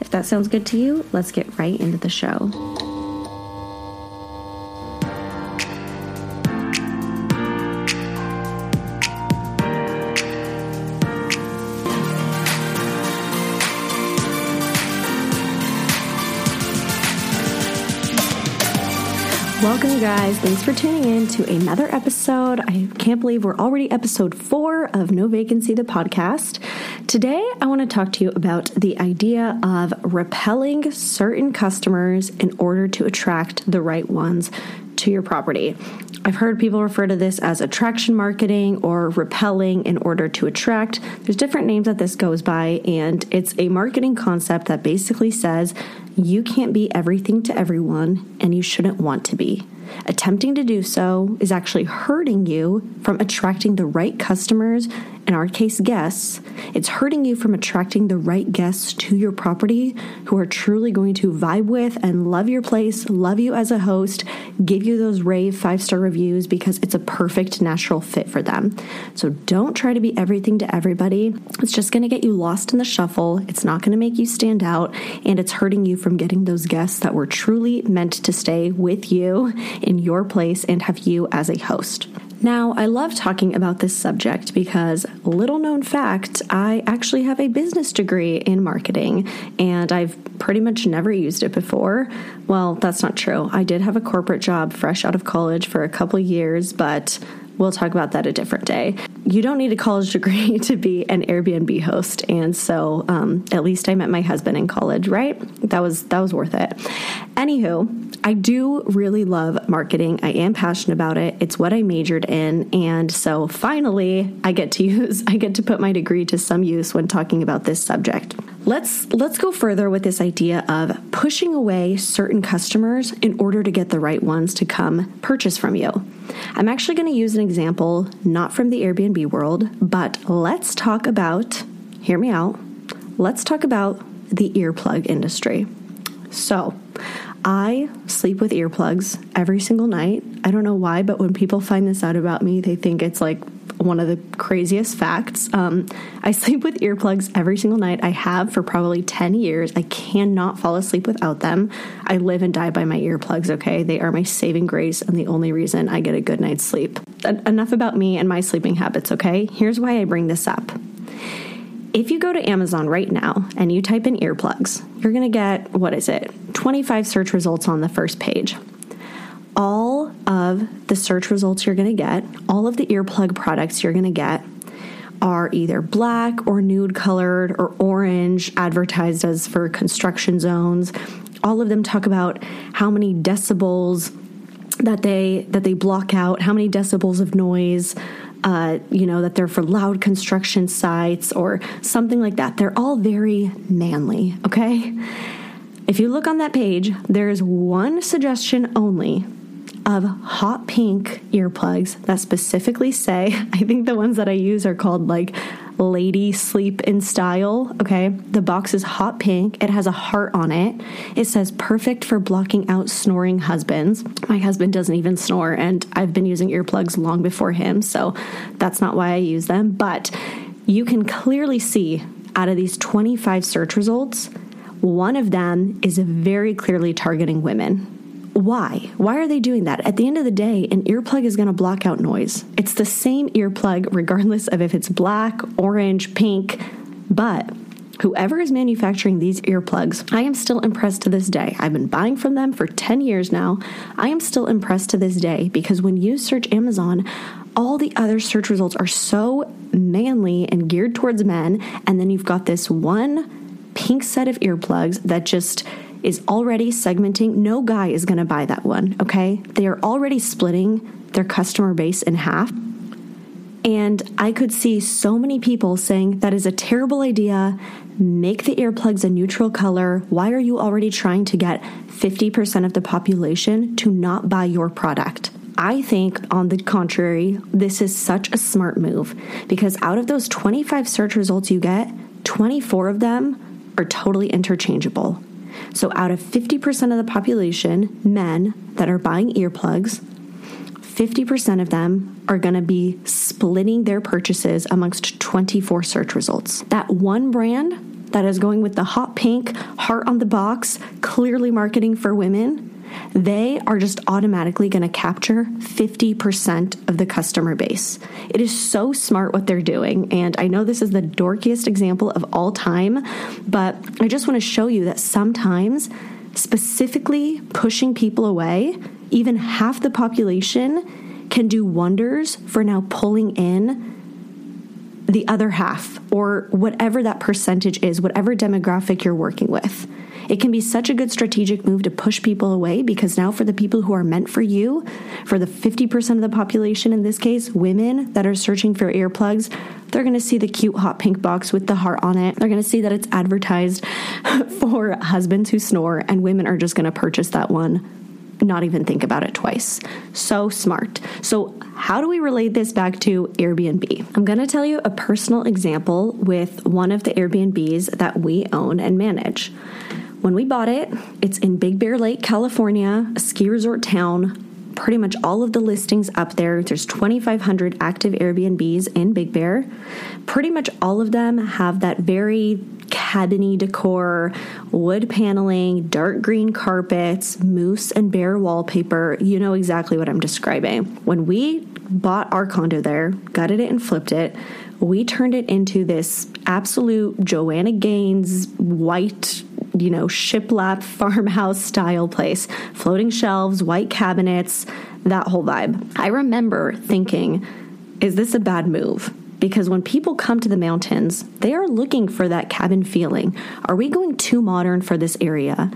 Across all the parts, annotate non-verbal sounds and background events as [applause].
If that sounds good to you, let's get right into the show. Guys. Thanks for tuning in to another episode. I can't believe we're already episode four of No Vacancy, the podcast. Today, I want to talk to you about the idea of repelling certain customers in order to attract the right ones to your property. I've heard people refer to this as attraction marketing or repelling in order to attract. There's different names that this goes by, and it's a marketing concept that basically says you can't be everything to everyone and you shouldn't want to be. Attempting to do so is actually hurting you from attracting the right customers, in our case, guests. It's hurting you from attracting the right guests to your property who are truly going to vibe with and love your place, love you as a host, give you those rave five star reviews because it's a perfect natural fit for them. So don't try to be everything to everybody. It's just going to get you lost in the shuffle. It's not going to make you stand out, and it's hurting you from getting those guests that were truly meant to stay with you in your place and have you as a host. Now, I love talking about this subject because, little known fact, I actually have a business degree in marketing and I've pretty much never used it before. Well, that's not true. I did have a corporate job fresh out of college for a couple years, but We'll talk about that a different day. You don't need a college [laughs] degree to be an Airbnb host, and so um, at least I met my husband in college, right? That was that was worth it. Anywho, I do really love marketing. I am passionate about it. It's what I majored in, and so finally, I get to [laughs] use I get to put my degree to some use when talking about this subject. Let's let's go further with this idea of pushing away certain customers in order to get the right ones to come purchase from you. I'm actually going to use an example not from the Airbnb world, but let's talk about hear me out. Let's talk about the earplug industry. So, I sleep with earplugs every single night. I don't know why, but when people find this out about me, they think it's like one of the craziest facts. Um, I sleep with earplugs every single night. I have for probably 10 years. I cannot fall asleep without them. I live and die by my earplugs, okay? They are my saving grace and the only reason I get a good night's sleep. Enough about me and my sleeping habits, okay? Here's why I bring this up. If you go to Amazon right now and you type in earplugs, you're gonna get, what is it, 25 search results on the first page all of the search results you're going to get, all of the earplug products you're going to get are either black or nude colored or orange, advertised as for construction zones. All of them talk about how many decibels that they that they block out, how many decibels of noise. Uh, you know that they're for loud construction sites or something like that. They're all very manly. Okay. If you look on that page, there's one suggestion only of hot pink earplugs that specifically say, [laughs] I think the ones that I use are called like lady sleep in style. Okay. The box is hot pink. It has a heart on it. It says perfect for blocking out snoring husbands. My husband doesn't even snore, and I've been using earplugs long before him. So that's not why I use them. But you can clearly see out of these 25 search results, one of them is very clearly targeting women why? Why are they doing that? At the end of the day, an earplug is going to block out noise. It's the same earplug, regardless of if it's black, orange, pink, but Whoever is manufacturing these earplugs, I am still impressed to this day. I've been buying from them for 10 years now. I am still impressed to this day because when you search Amazon, all the other search results are so manly and geared towards men. And then you've got this one pink set of earplugs that just is already segmenting. No guy is going to buy that one, okay? They are already splitting their customer base in half. And I could see so many people saying that is a terrible idea. Make the earplugs a neutral color. Why are you already trying to get 50% of the population to not buy your product? I think, on the contrary, this is such a smart move because out of those 25 search results you get, 24 of them are totally interchangeable. So, out of 50% of the population, men that are buying earplugs, 50% of them are going to be splitting their purchases amongst 24 search results. That one brand that is going with the hot pink, heart on the box, clearly marketing for women, they are just automatically going to capture 50% of the customer base. It is so smart what they're doing. And I know this is the dorkiest example of all time, but I just want to show you that sometimes specifically pushing people away even half the population can do wonders for now pulling in the other half or whatever that percentage is, whatever demographic you're working with. It can be such a good strategic move to push people away because now, for the people who are meant for you, for the 50% of the population in this case, women that are searching for earplugs, they're going to see the cute hot pink box with the heart on it. They're going to see that it's advertised [laughs] for husbands who snore, and women are just going to purchase that one not even think about it twice. So smart. So, how do we relate this back to Airbnb? I'm going to tell you a personal example with one of the Airbnbs that we own and manage. When we bought it, it's in Big Bear Lake, California, a ski resort town. Pretty much all of the listings up there. There's 2,500 active Airbnbs in Big Bear. Pretty much all of them have that very cabiny decor, wood paneling, dark green carpets, moose and bear wallpaper. You know exactly what I'm describing. When we bought our condo there, gutted it and flipped it, we turned it into this absolute Joanna Gaines white you know, shiplap [laughs] farmhouse style place. Floating shelves, white cabinets, that whole vibe. I remember thinking, is this a bad move? because when people come to the mountains, they are looking for that cabin feeling. Are we going too modern for this area?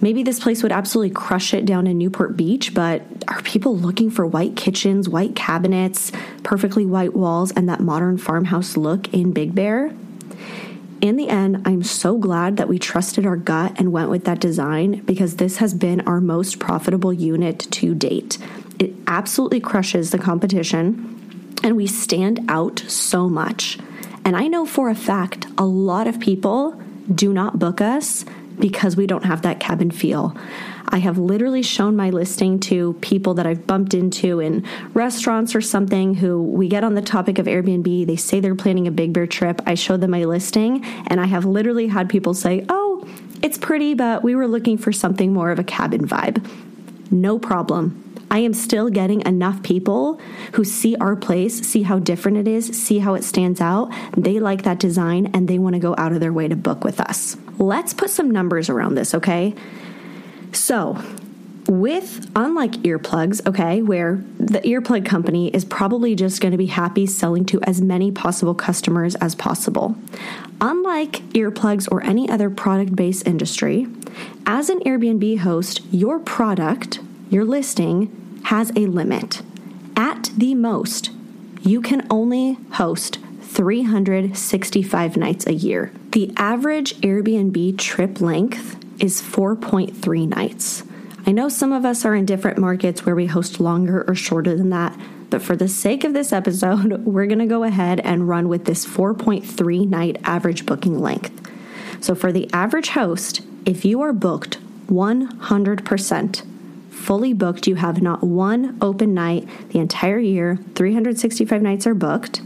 Maybe this place would absolutely crush it down in Newport Beach, but are people looking for white kitchens, white cabinets, perfectly white walls, and that modern farmhouse look in Big Bear? In the end, I'm so glad that we trusted our gut and went with that design because this has been our most profitable unit to date. It absolutely crushes the competition and we stand out so much. And I know for a fact a lot of people do not book us because we don't have that cabin feel. I have literally shown my listing to people that I've bumped into in restaurants or something who we get on the topic of Airbnb. They say they're planning a Big Bear trip. I show them my listing, and I have literally had people say, Oh, it's pretty, but we were looking for something more of a cabin vibe. No problem. I am still getting enough people who see our place, see how different it is, see how it stands out. They like that design and they want to go out of their way to book with us. Let's put some numbers around this, okay? So, with unlike earplugs, okay, where the earplug company is probably just going to be happy selling to as many possible customers as possible. Unlike earplugs or any other product based industry, as an Airbnb host, your product, your listing, has a limit. At the most, you can only host 365 nights a year. The average Airbnb trip length is 4.3 nights. I know some of us are in different markets where we host longer or shorter than that, but for the sake of this episode, [laughs] we're going to go ahead and run with this 4.3 night average booking length. So for the average host, if you are booked 100%, fully booked. You have not one open night the entire year. 365 nights are booked.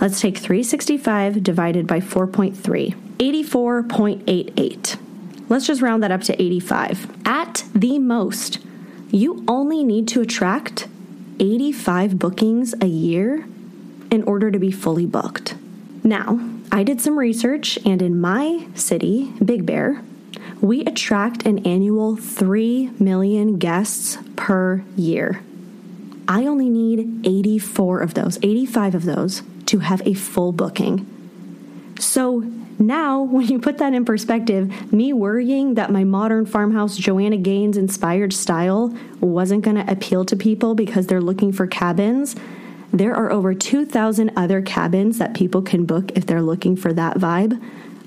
Let's take 365 divided by 4.3. 84.88. Let's just round that up to 85. At the most, you only need to attract 85 bookings a year in order to be fully booked. Now, I did some research, and in my city, Big Bear, we attract an annual 3 million guests per year. I only need 84 of those, 85 of those to have a full booking. So now, [laughs] when you put that in perspective, me worrying that my modern farmhouse Joanna Gaines inspired style wasn't going to appeal to people because they're looking for cabins, there are over 2,000 other cabins that people can book if they're looking for that vibe.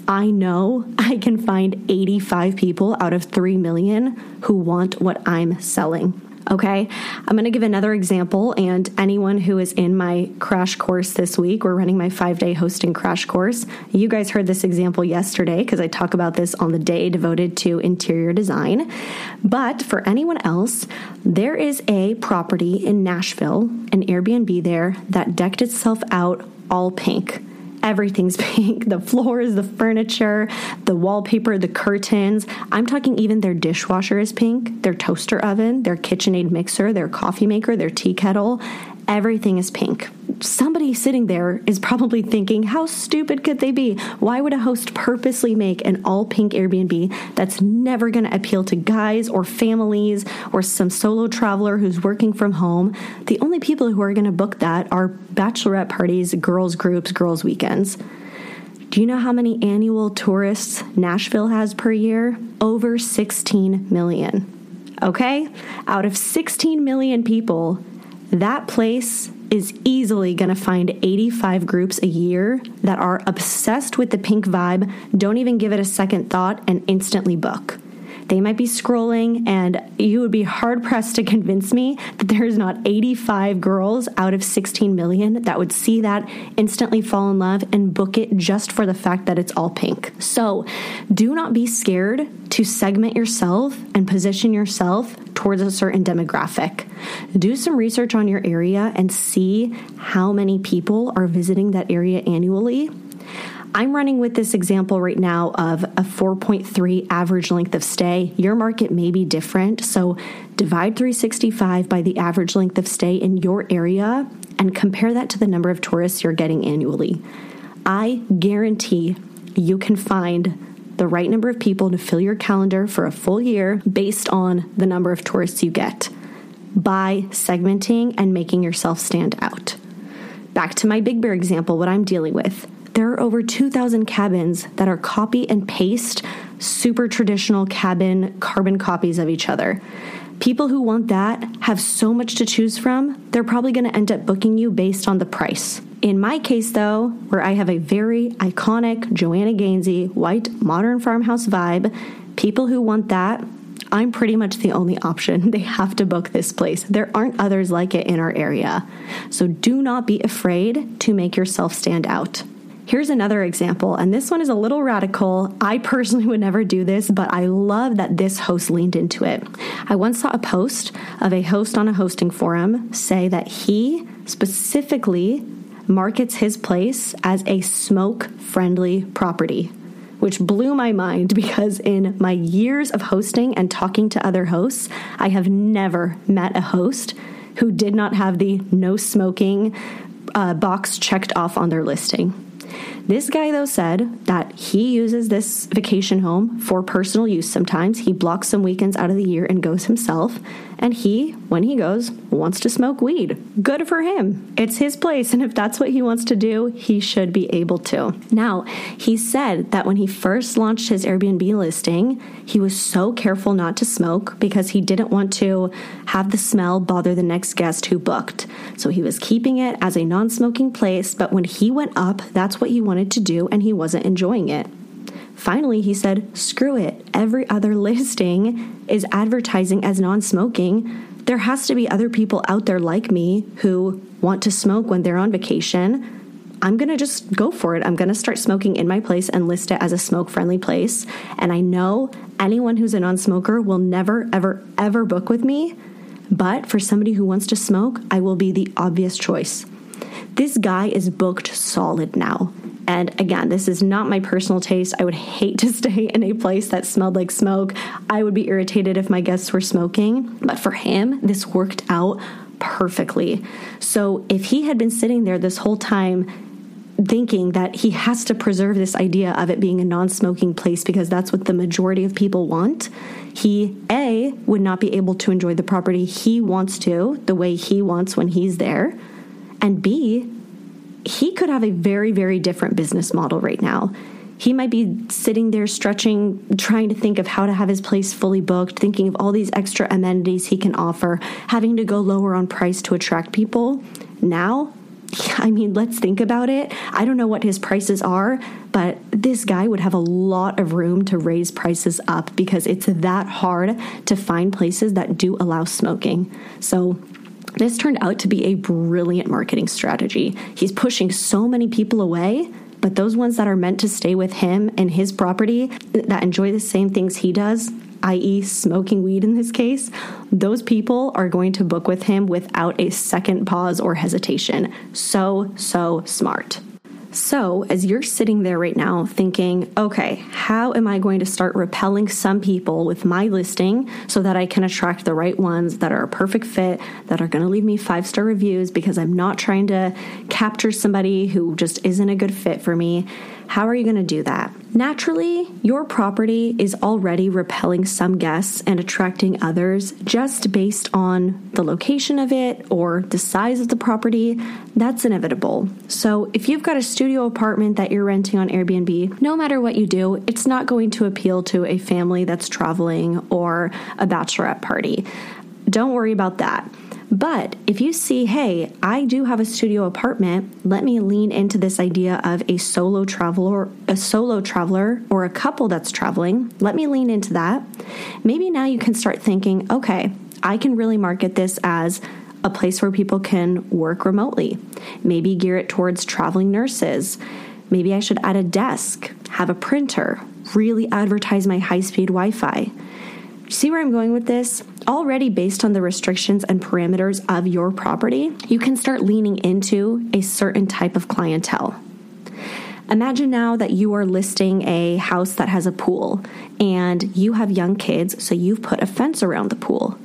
I know [laughs] I can find 85 people out of 3 million who want what I'm selling. Okay, I'm going to give another example. And anyone who is in my crash course this week, we're running my five day hosting crash course. You guys heard this example yesterday because I talk about this on the day devoted to interior design. But for anyone else, there is a property in Nashville, an Airbnb there, that decked itself out all pink everything's [laughs] pink the floors, the furniture, the wallpaper, the curtains. I'm talking even their dishwasher is pink, their toaster oven, their KitchenAid mixer, their coffee maker, their tea kettle. Everything is pink. Somebody sitting there is probably thinking, how stupid could they be? Why would a host purposely make an all pink Airbnb that's never going to appeal to guys or families or some solo traveler who's working from home? The only people who are going to book that are bachelorette parties, girls' groups, girls' weekends. Do you know how many annual tourists Nashville has per year? Over 16 million. Okay? Out of 16 million people, that place is easily going to find 85 groups a year that are obsessed with the pink vibe, don't even give it a second thought, and instantly book. They might be scrolling, and you would be hard pressed to convince me that there's not 85 girls out of 16 million that would see that, instantly fall in love, and book it just for the fact that it's all pink. So do not be scared to segment yourself and position yourself towards a certain demographic. Do some research on your area and see how many people are visiting that area annually I'm running with this example right now of a 4.3 average length of stay. Your market may be different. So divide 365 by the average length of stay in your area and compare that to the number of tourists you're getting annually. I guarantee you can find the right number of people to fill your calendar for a full year based on the number of tourists you get by segmenting and making yourself stand out. Back to my Big Bear example, what I'm dealing with there are over 2,000 cabins that are copy and paste super traditional cabin carbon copies of each other. People who want that have so much to choose from, they're probably going to end up booking you based on the price. In my case, though, where I have a very iconic Joanna Gainsey white modern farmhouse vibe, people who want that, I'm pretty much the only option. [laughs] They have to book this place. There aren't others like it in our area. So do not be afraid to make yourself stand out. Here's another example, and this one is a little radical. I personally [laughs] would never do this, but I love that this host leaned into it. I once saw a post of a host on a hosting forum say that he specifically markets his place as a smoke friendly property, which blew my mind [laughs] because in my years of hosting and talking to other hosts, I have never met a host who did not have the no smoking uh, box checked off on their listing. This guy, though, said that he uses this vacation home for personal use sometimes. He blocks some weekends out of the year and goes himself. And he, when he goes, wants to smoke weed. Good for him. It's his place. And if that's what he wants to do, he should be able to. Now, he said that when he first launched his Airbnb listing, he was so careful not to smoke because he didn't want to have the smell bother the next guest who booked. So he was keeping it as a non smoking place. But when he went up, that's what he wanted to do and he wasn't enjoying it. Finally, he said, screw it. Every other listing is advertising as non smoking. There has to be other people out there like me who want to smoke when they're on vacation. I'm to just go for it. I'm to start smoking in my place and list it as a smoke friendly place. And I know anyone who's a non smoker will never, ever, ever book with me. But for somebody who wants to smoke, I will be the obvious choice. This guy is booked solid now. And again, this is not my personal taste. I would hate to [laughs] stay in a place that smelled like smoke. I would be irritated if my guests were smoking. But for him, this worked out perfectly. So if he had been sitting there this whole time, thinking that he has to preserve this idea of it being a non smoking place because that's what the majority of people want, he, A, would not be able to enjoy the property he wants to, the way he wants when he's there, and B, he could have a very, very different business model right now. He might be sitting there stretching, trying to think of how to have his place fully booked, thinking of all these extra amenities he can offer, having to go lower on price to attract people. now, [laughs] I mean, let's think about it. I don't know what his prices are, but this guy would have a lot of room to raise prices up because it's that hard to find places that do allow smoking. So, this turned out to be a brilliant marketing strategy. He's pushing so many people away, but those ones that are meant to stay with him and his property that enjoy the same things he does, i.e., smoking weed in this case, those people are going to book with him without a second pause or hesitation. So, so smart. So, as you're sitting there right now thinking, okay, how am I going to start repelling some people with my listing so that I can attract the right ones that are a perfect fit, that are going to leave me five star reviews because I'm not trying to capture somebody who just isn't a good fit for me? How are you going to do that? Naturally, your property is already repelling some guests and attracting others just based on the location of it or the size of the property. That's inevitable. So, if you've got a studio apartment that you're renting on Airbnb, no matter what you do, it's not going to appeal to a family that's traveling or a bachelorette party. Don't worry about that. But if you see, hey, I do have a studio apartment, let me lean into this idea of a solo traveler, a solo traveler or a couple that's traveling. Let me lean into that. Maybe now you can start thinking, okay, I can really market this as a place where people can work remotely. Maybe gear it towards traveling nurses. Maybe I should add a desk, have a printer, really advertise my high speed Wi Fi. See where I'm going with this? Already based on the restrictions and parameters of your property, you can start leaning into a certain type of clientele. Imagine now that you are listing a house that has a pool and you have young kids, so you've put a fence around the pool.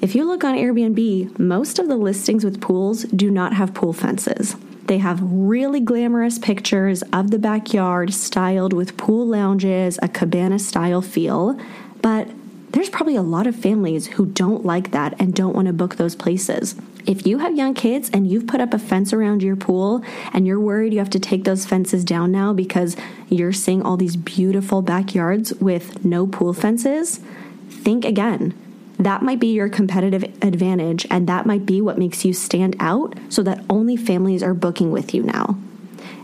If you look on Airbnb, most of the listings with pools do not have pool fences. They have really glamorous pictures of the backyard styled with pool lounges, a cabana style feel, but there's probably a lot of families who don't like that and don't want to book those places. If you have young kids and you've put up a fence around your pool and you're worried you have to take those fences down now because you're seeing all these beautiful backyards with no pool fences, think again. That might be your competitive advantage, and that might be what makes you stand out so that only families are booking with you now.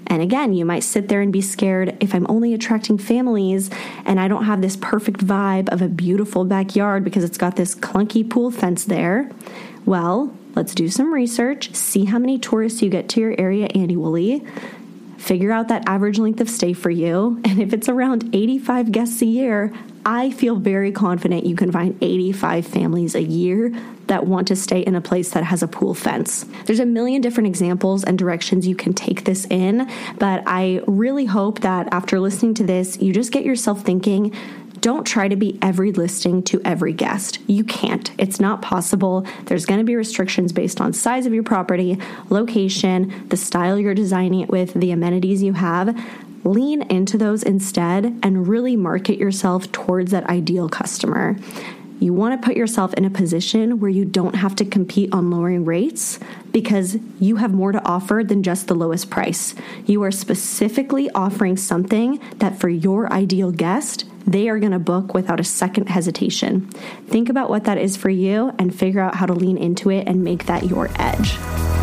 And again, you might sit there and be scared if I'm only attracting families and I don't have this perfect vibe of a beautiful backyard because it's got this clunky pool fence there. Well, let's do some research, see how many tourists you get to your area annually, figure out that average length of stay for you. And if it's around 85 guests a year, I feel very confident you can find 85 families a year that want to stay in a place that has a pool fence. There's a million different examples and directions you can take this in, but I really hope that after listening to this, you just get yourself thinking don't try to be every listing to every guest. You can't. It's not possible. There's going to be restrictions based on size of your property, location, the style you're designing it with, the amenities you have. Lean into those instead and really market yourself towards that ideal customer. You want to put yourself in a position where you don't have to compete on lowering rates because you have more to offer than just the lowest price. You are specifically offering something that for your ideal guest, they are going to book without a second hesitation. Think about what that is for you and figure out how to lean into it and make that your edge.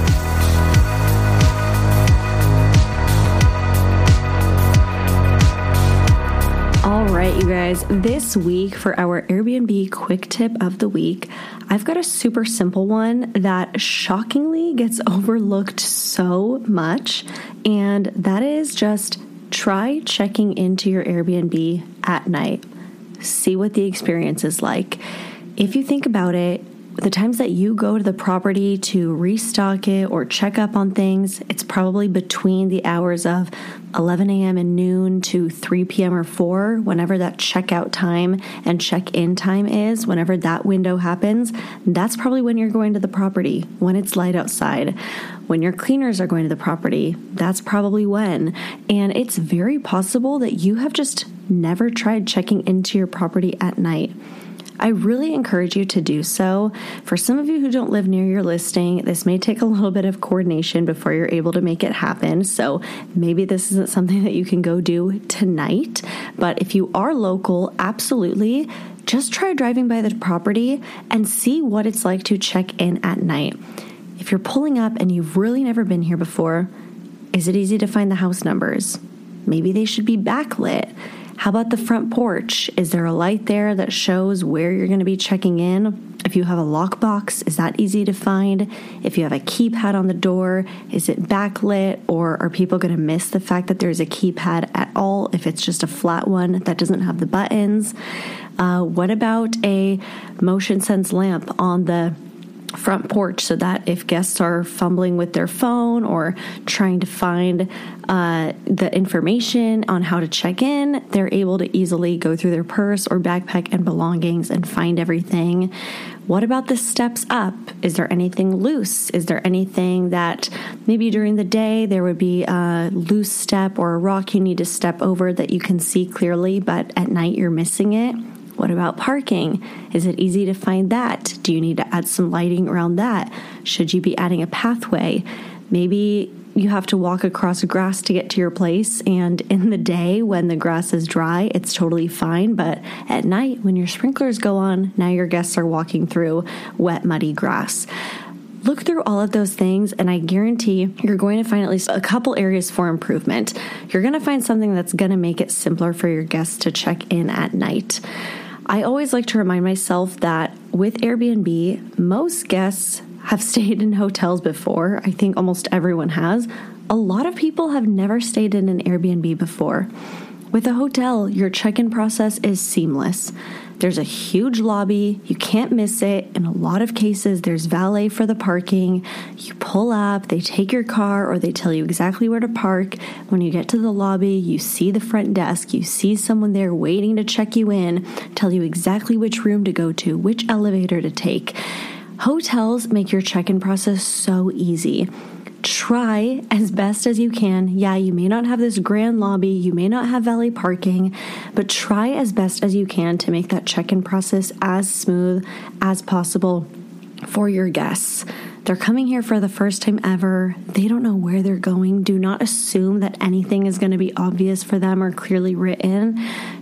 All right, you guys, this week for our Airbnb quick tip of the week, I've got a super simple one that shockingly gets [laughs] overlooked so much, and that is just try checking into your Airbnb at night. See what the experience is like. If you think about it, the times that you go to the property to restock it or check up on things, it's probably between the hours of 11 a.m. and noon to 3 p.m. or 4, whenever that checkout time and check in time is, whenever that window happens, that's probably when you're going to the property, when it's light outside. When your cleaners are going to the property, that's probably when. And it's very possible that you have just never tried checking into your property at night. I really encourage you to do so. For some of you who don't live near your listing, this may take a little bit of coordination before you're able to make it happen. So maybe this isn't something that you can go do tonight. But if you are local, absolutely just try driving by the property and see what it's like to check in at night. if you're pulling up and you've really never been here before, is it easy to find the house numbers? Maybe they should be backlit. How about the front porch? Is there a light there that shows where you're going to be checking in? If you have a lockbox, is that easy to find? If you have a keypad on the door, is it backlit? Or are people going to miss the fact that there's a keypad at all if it's just a flat one that doesn't have the buttons? Uh, what about a motion sense lamp on the front porch so that if guests are fumbling with their phone or trying to find uh, the information on how to check in, they're able to easily go through their purse or backpack and belongings and find everything. What about the steps up? Is there anything loose? Is there anything that maybe during the day there would be a loose step or a rock you need to step over that you can see clearly, but at night you're missing it? What about parking? Is it easy to find that? Do you need to add some lighting around that? Should you be adding a pathway? Maybe you have to walk across grass to get to your place, and in the day when the grass is dry, it's totally fine. But at night, when your sprinklers go on, now your guests are walking through wet, muddy grass look through all of those things, and I guarantee you're going to find at least a couple areas for improvement. You're going to find something that's going to make it simpler for your guests to check in at night. I always like to remind myself that with Airbnb, most guests have [laughs] stayed in hotels before. I think almost everyone has. A lot of people have never stayed in an Airbnb before. With a hotel, your check in process is seamless. There's a huge lobby, you can't miss it. In a lot of cases, there's valet for the parking. You pull up, they take your car, or they tell you exactly where to park. When you get to the lobby, you see the front desk, you see someone there waiting to check you in, tell you exactly which room to go to, which elevator to take. Hotels make your check in process so easy try as best as you can. Yeah, you may not have this grand lobby, you may not have valet parking, but try as best as you can to make that check in process as smooth as possible for your guests. They're coming here for the first time ever. They don't know where they're going. Do not assume that anything is going to be obvious for them or clearly written.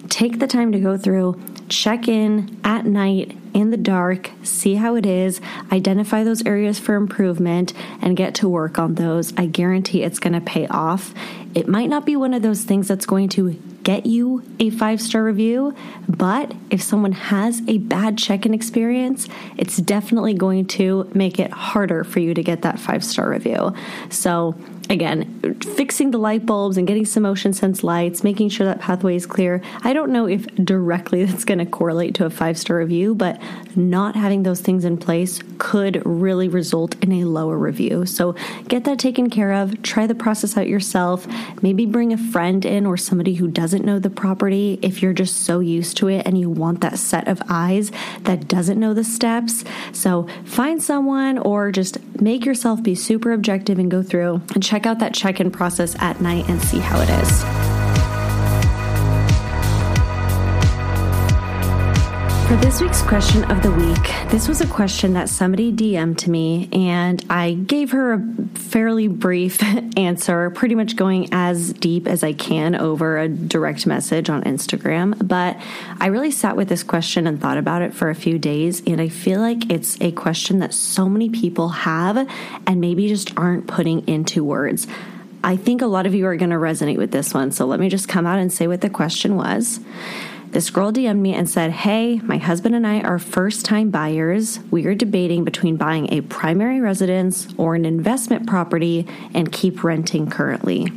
Take the time to go through, check in at night in the dark, see how it is, identify those areas for improvement, and get to work on those. I guarantee it's going to pay off. It might not be one of those things that's going to get you a five star review, but if someone has a bad check in experience, it's definitely going to make it harder for you to get that five star review. So, again, fixing the light bulbs and getting some motion sense lights, making sure that pathway is clear. I don't know if directly [laughs] that's going to correlate to a five star review, but not having those things in place could really result in a lower review. So get that taken care of. Try the process out yourself. Maybe bring a friend in or somebody who doesn't know the property if you're just so used to it and you want that set of eyes that doesn't know the steps. So find someone or just make yourself be super objective and go through and check out that check in process at night and see how it is. For this week's question of the week, this was a question that somebody DM'd to me, and I gave her a fairly brief [laughs] answer, pretty much going as deep as I can over a direct message on Instagram. But I really sat with this question and thought about it for a few days, and I feel like it's a question that so many people have and maybe just aren't putting into words. I think a lot of you are going to resonate with this one, so let me just come out and say what the question was. This girl DM'd me and said, Hey, my husband and I are first time buyers. We are debating between buying a primary residence or an investment property and keep renting currently.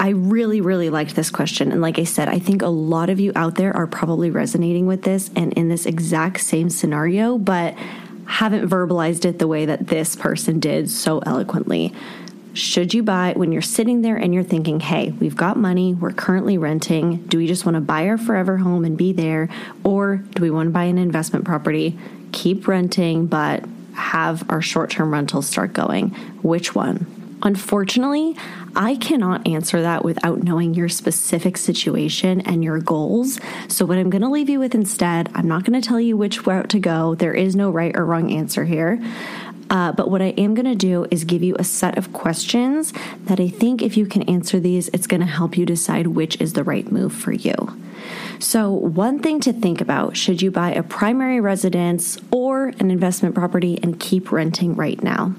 I really, really liked this question. And like I said, I think a lot of you out there are probably resonating with this and in this exact same scenario, but haven't verbalized it the way that this person did so eloquently should you buy when you're sitting there and you're thinking, hey, we've got money, we're currently renting. Do we just want to buy our forever home and be there? Or do we want to buy an investment property, keep renting, but have our short term rentals start going? Which one? Unfortunately, I cannot answer that without knowing your specific situation and your goals. So, what I'm going to leave you with instead, I'm not going to tell you which route to go. There is no right or wrong answer here. Uh, but what I am going to do is give you a set of questions that I think if you can answer these, it's going to help you decide which is the right move for you. So, one thing to think about should you buy a primary residence or an investment property and keep renting right now?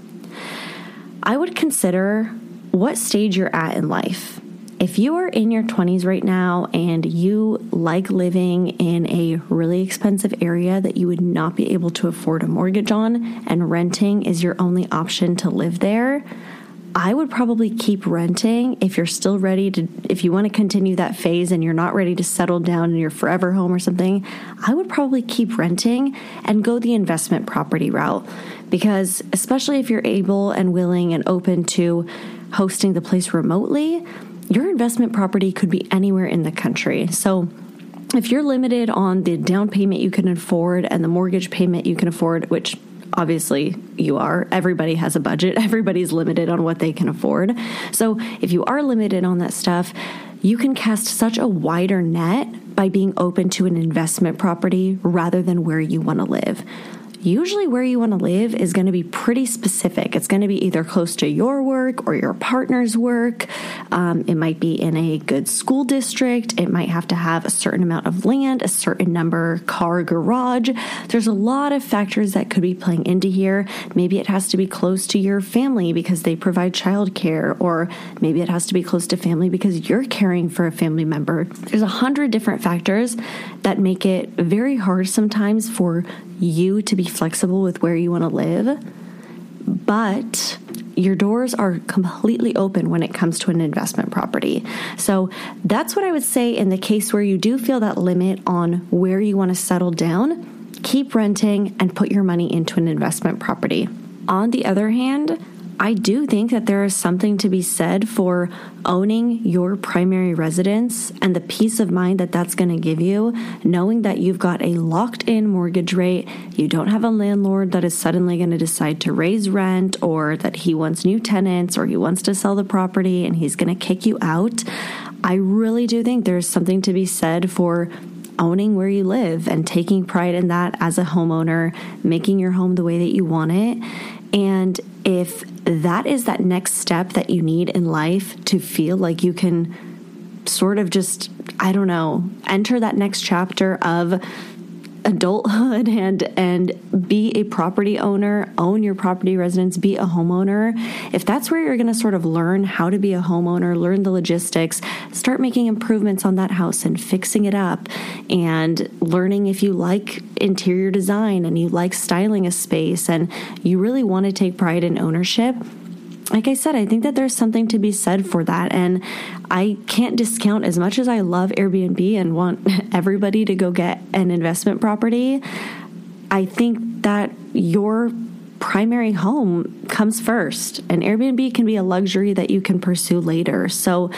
I would consider what stage you're at in life. If you are in your 20s right now and you like living in a really expensive area that you would not be able to afford a mortgage on, and renting is your only option to live there, I would probably keep renting if you're still ready to, if you want to continue that phase and you're not ready to settle down in your forever home or something, I would probably keep renting and go the investment property route. Because, especially if you're able and willing and open to hosting the place remotely, your investment property could be anywhere in the country. So, if you're limited on the down payment you can afford and the mortgage payment you can afford, which obviously you are. Everybody has a budget, [laughs] everybody's limited on what they can afford. So if you are limited on that stuff, you can cast such a wider net by being open to an investment property rather than where you want to live usually where you want to live is going to be pretty specific. It's going to be either close to your work or your partner's work. Um, it might be in a good school district. It might have to have a certain amount of land, a certain number car garage. There's a lot of factors that could be playing into here. Maybe it has to be close to your family because they provide childcare, or maybe it has to be close to family because you're caring for a family member. There's a hundred different factors that make it very hard sometimes for you to be flexible with where you want to live, but your doors are completely open when it comes to an investment property. So that's what I would say in the case where you do feel that limit on where you want to settle down. Keep renting and put your money into an investment property. On the other hand, I do think that there is something to be said for owning your primary residence and the peace of mind that that's going to give you, knowing that you've got a locked in mortgage rate. You don't have a landlord that is suddenly going to decide to raise rent or that he wants new tenants or he wants to sell the property and he's going to kick you out. I really do think there's something to be said for owning where you live and taking pride in that as a homeowner, making your home the way that you want it. And if that is that next step that you need in life to feel like you can sort of just, I don't know, enter that next chapter of adulthood and and be a property owner, own your property residence, be a homeowner. If that's where you're going to sort of learn how to be a homeowner, learn the logistics, start making improvements on that house and fixing it up and learning if you like interior design and you like styling a space and you really want to take pride in ownership like I said, I think that there's something to be said for that. And I can't discount as much as I love Airbnb and want [laughs] everybody to go get an investment property. I think that your primary home comes first, and Airbnb can be a luxury that you can pursue later. So,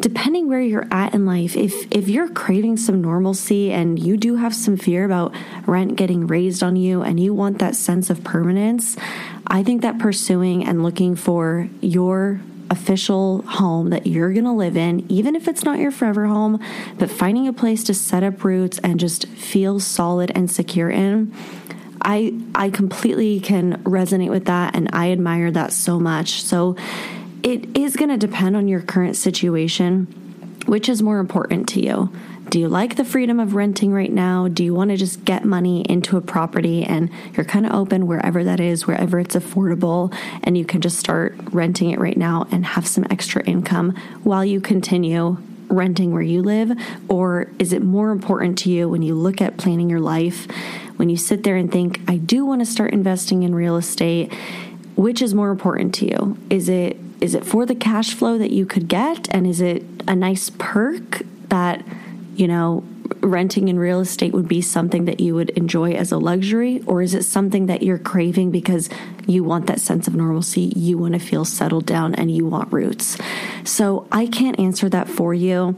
depending where you're at in life, if if you're craving some normalcy and you do have some fear about rent getting raised on you and you want that sense of permanence, I think that pursuing and looking for your official home that you're going to live in, even if it's not your forever home, but finding a place to set up roots and just feel solid and secure in. I I completely can resonate with that and I admire that so much. So it is going to depend on your current situation, which is more important to you. Do you like the freedom of renting right now? Do you want to just get money into a property and you're kind of open wherever that is, wherever it's affordable, and you can just start renting it right now and have some extra income while you continue renting where you live? Or is it more important to you when you look at planning your life, when you sit there and think, I do want to start investing in real estate? Which is more important to you? Is it is it for the cash flow that you could get and is it a nice perk that you know, renting in real estate would be something that you would enjoy as a luxury? Or is it something that you're craving because you want that sense of normalcy? You want to feel settled down and you want roots. So I can't answer that for you.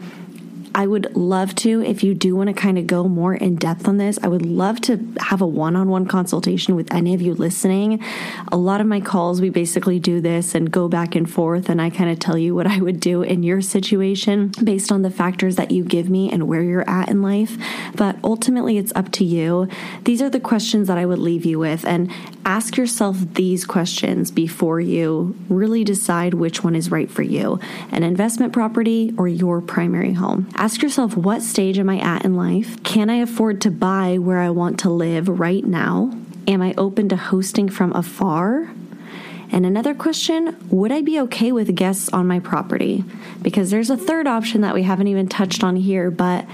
I would love to, if you do want to kind of go more in depth on this, I would love to have a one on one consultation with any of you listening. A lot of my calls, we basically do this and go back and forth, and I kind of tell you what I would do in your situation based on the factors that you give me and where you're at in life. But ultimately, it's up to you. These are the questions that I would leave you with. And ask yourself these questions before you really decide which one is right for you an investment property or your primary home. Ask yourself, what stage am I at in life? Can I afford to buy where I want to live right now? Am I open to hosting from afar? And another question would I be okay with guests on my property? Because there's a third option that we haven't even touched on here, but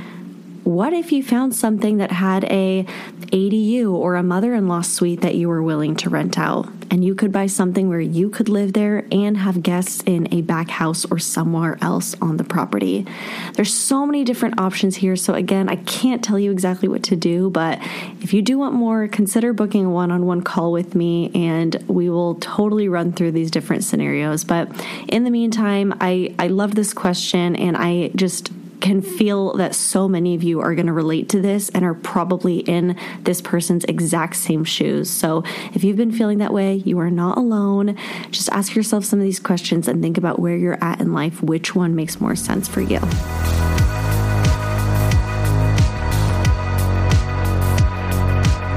what if you found something that had a ADU or a mother-in-law suite that you were willing to rent out and you could buy something where you could live there and have guests in a back house or somewhere else on the property. There's so many different options here so again, I can't tell you exactly what to do, but if you do want more, consider booking a one-on-one call with me and we will totally run through these different scenarios. But in the meantime, I I love this question and I just can feel that so many of you are going to relate to this and are probably in this person's exact same shoes. So if you've been feeling that way, you are not alone. Just ask yourself some of these questions and think about where you're at in life, which one makes more sense for you.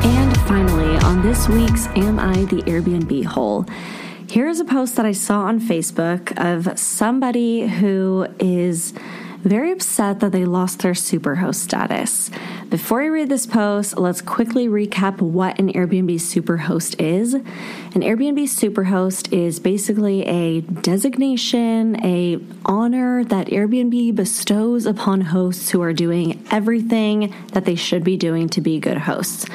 And finally, on this week's Am I the Airbnb Hole? Here is a post that I saw on Facebook of somebody who is very upset that they lost their superhost status. Before I read this post, let's quickly recap what an Airbnb superhost is. An Airbnb superhost is basically a designation, a honor that Airbnb bestows upon hosts who are doing everything that they should be doing to be good hosts.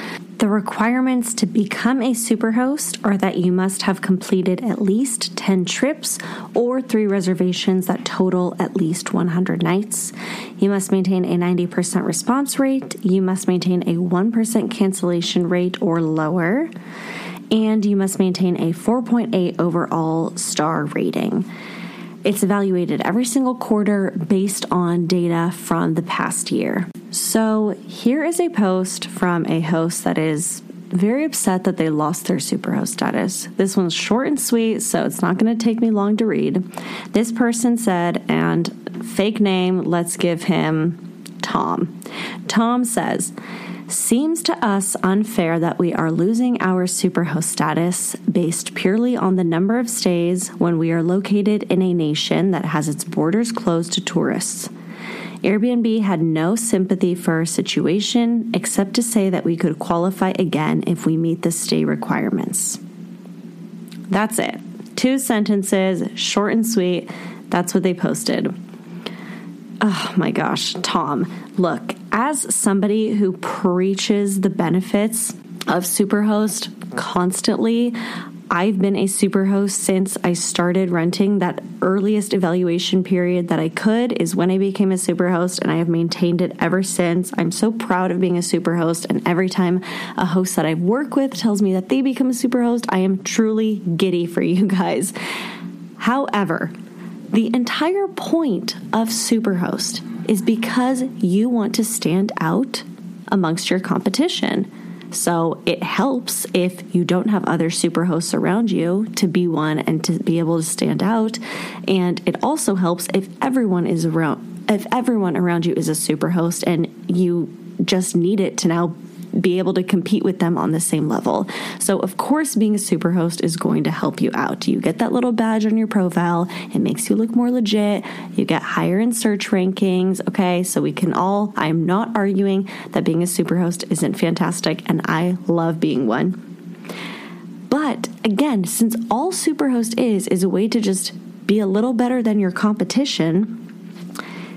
The requirements to become a superhost are that you must have completed at least 10 trips or three reservations that total at least 100 nights. You must maintain a 90% response rate. You must maintain a 1% cancellation rate or lower. And you must maintain a 4.8 overall star rating. It's evaluated every single quarter based on data from the past year. So, here is a post from a host that is very upset that they lost their superhost status. This one's short and sweet, so it's not going to take me long to read. This person said, and fake name, let's give him Tom. Tom says, Seems to us unfair that we are losing our superhost status based purely on the number of stays when we are located in a nation that has its borders closed to tourists. Airbnb had no sympathy for our situation except to say that we could qualify again if we meet the stay requirements. That's it. Two sentences, short and sweet. That's what they posted. Oh my gosh, Tom, look, as somebody who preaches the benefits of Superhost constantly, I've been a superhost since I started renting. That earliest evaluation period that I could is when I became a superhost, and I have maintained it ever since. I'm so proud of being a superhost, and every time a host that I work with tells me that they become a superhost, I am truly giddy for you guys. However, the entire point of Superhost is because you want to stand out amongst your competition. So it helps if you don't have other super hosts around you to be one and to be able to stand out. And it also helps if everyone is around if everyone around you is a super host and you just need it to now be able to compete with them on the same level. So, of course, being a super host is going to help you out. You get that little badge on your profile, it makes you look more legit. You get higher in search rankings. Okay, so we can all, I'm not arguing that being a super host isn't fantastic, and I love being one. But again, since all Superhost is, is a way to just be a little better than your competition,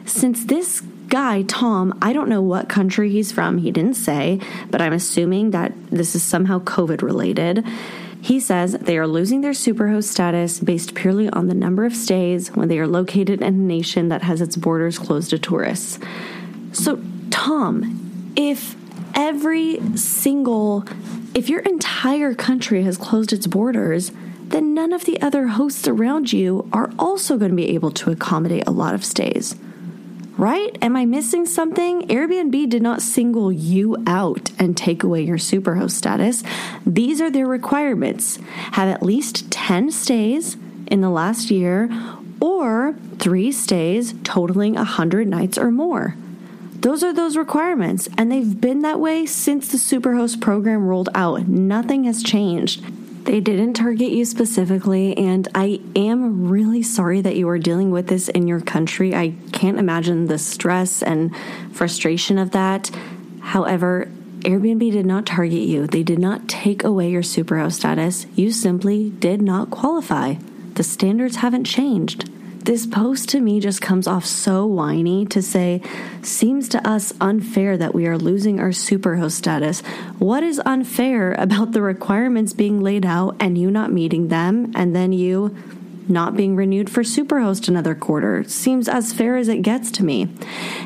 since this guy, Tom, I don't know what country he's from. He didn't say, but I'm assuming that this is somehow COVID related. He says they are losing their superhost status based purely on the number of stays when they are located in a nation that has its borders closed to tourists. So, Tom, if every single, if your entire country has closed its borders, then none of the other hosts around you are also going to be able to accommodate a lot of stays right? Am I missing something? Airbnb did not single you out and take away your superhost status. These are their requirements. Have at least 10 stays in the last year or 3 stays totaling 100 nights or more. those are those requirements, and they've been that way since the Superhost program rolled out. Nothing has changed. They didn't target you specifically, and I am really sorry that you are dealing with this in your country. I can't imagine the stress and frustration of that. However, Airbnb did not target you. They did not take away your superhost status. You simply did not qualify. The standards haven't changed. This post to me just comes off so whiny to say, seems to us unfair that we are losing our superhost status. What is unfair about the requirements being laid out and you not meeting them and then you not being renewed for superhost another quarter? Seems as fair as it gets to me.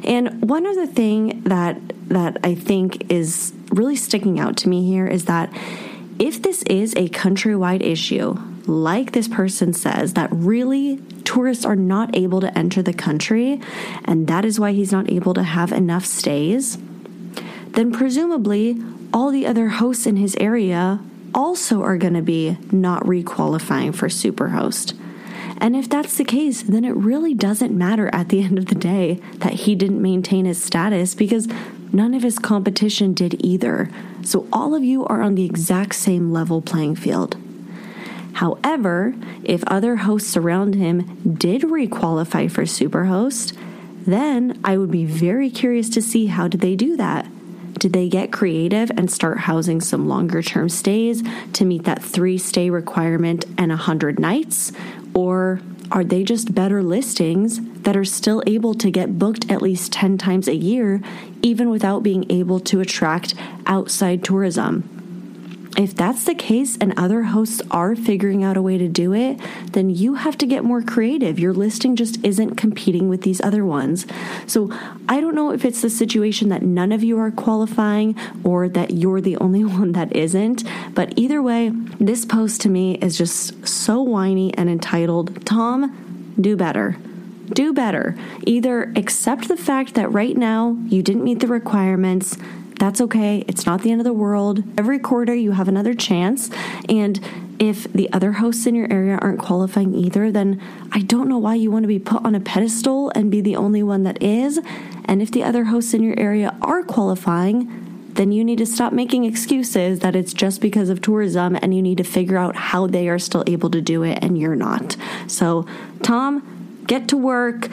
And one other thing that that I think is really sticking out to me here is that if this is a countrywide issue, like this person says, that really tourists are not able to enter the country, and that is why he's not able to have enough stays, then presumably all the other hosts in his area also are going to be not requalifying for Superhost. And if that's the case, then it really doesn't matter at the end of the day that he didn't maintain his status because none of his competition did either. So all of you are on the exact same level playing field. However, if other hosts around him did requalify for Superhost, then I would be very curious to see how did they do that? Did they get creative and start housing some longer term stays to meet that three stay requirement and 100 nights? Or are they just better listings that are still able to get booked at least 10 times a year, even without being able to attract outside tourism? If that's the case and other hosts are figuring out a way to do it, then you have to get more creative. Your listing just isn't competing with these other ones. So I don't know if it's the situation that none of you are qualifying or that you're the only [laughs] one that isn't, but either way, this post to me is just so whiny and entitled, Tom, do better do better. Either accept the fact that right now you didn't meet the requirements, that's okay. It's not the end of the world. Every quarter, you have another chance. And if the other hosts in your area aren't qualifying either, then I don't know why you want to be put on a pedestal and be the only one that is. And if the other hosts in your area are qualifying, then you need to stop making excuses that it's just because of tourism and you need to figure out how they are still able to do it and you're not. So, Tom, get to work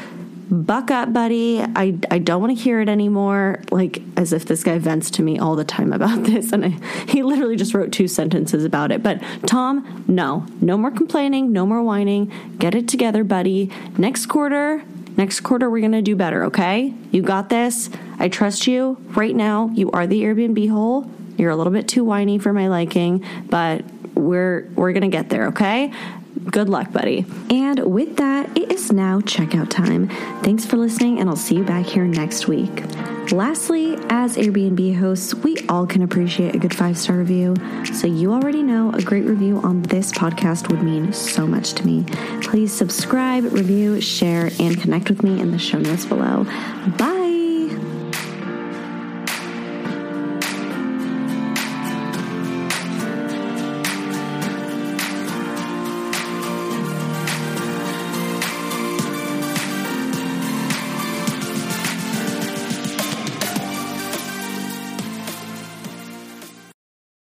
buck up, buddy. I, I don't want to hear it anymore. Like, as if this guy vents to me all the time about [laughs] this. And I, he literally just wrote two sentences about it. But, Tom, no, no more complaining, no more whining. Get it together, buddy. Next quarter, next quarter, we're going to do better, okay? You got this. I trust you. Right now, you are the Airbnb hole. You're a little bit too whiny for my liking, but we're we're going to get there, okay? Good luck, buddy. And with that, it is now checkout time. Thanks for listening, and I'll see you back here next week. Lastly, as Airbnb hosts, we all can appreciate a good five star review. So, you already know a great review on this podcast would mean so much to me. Please subscribe, review, share, and connect with me in the show notes below. Bye.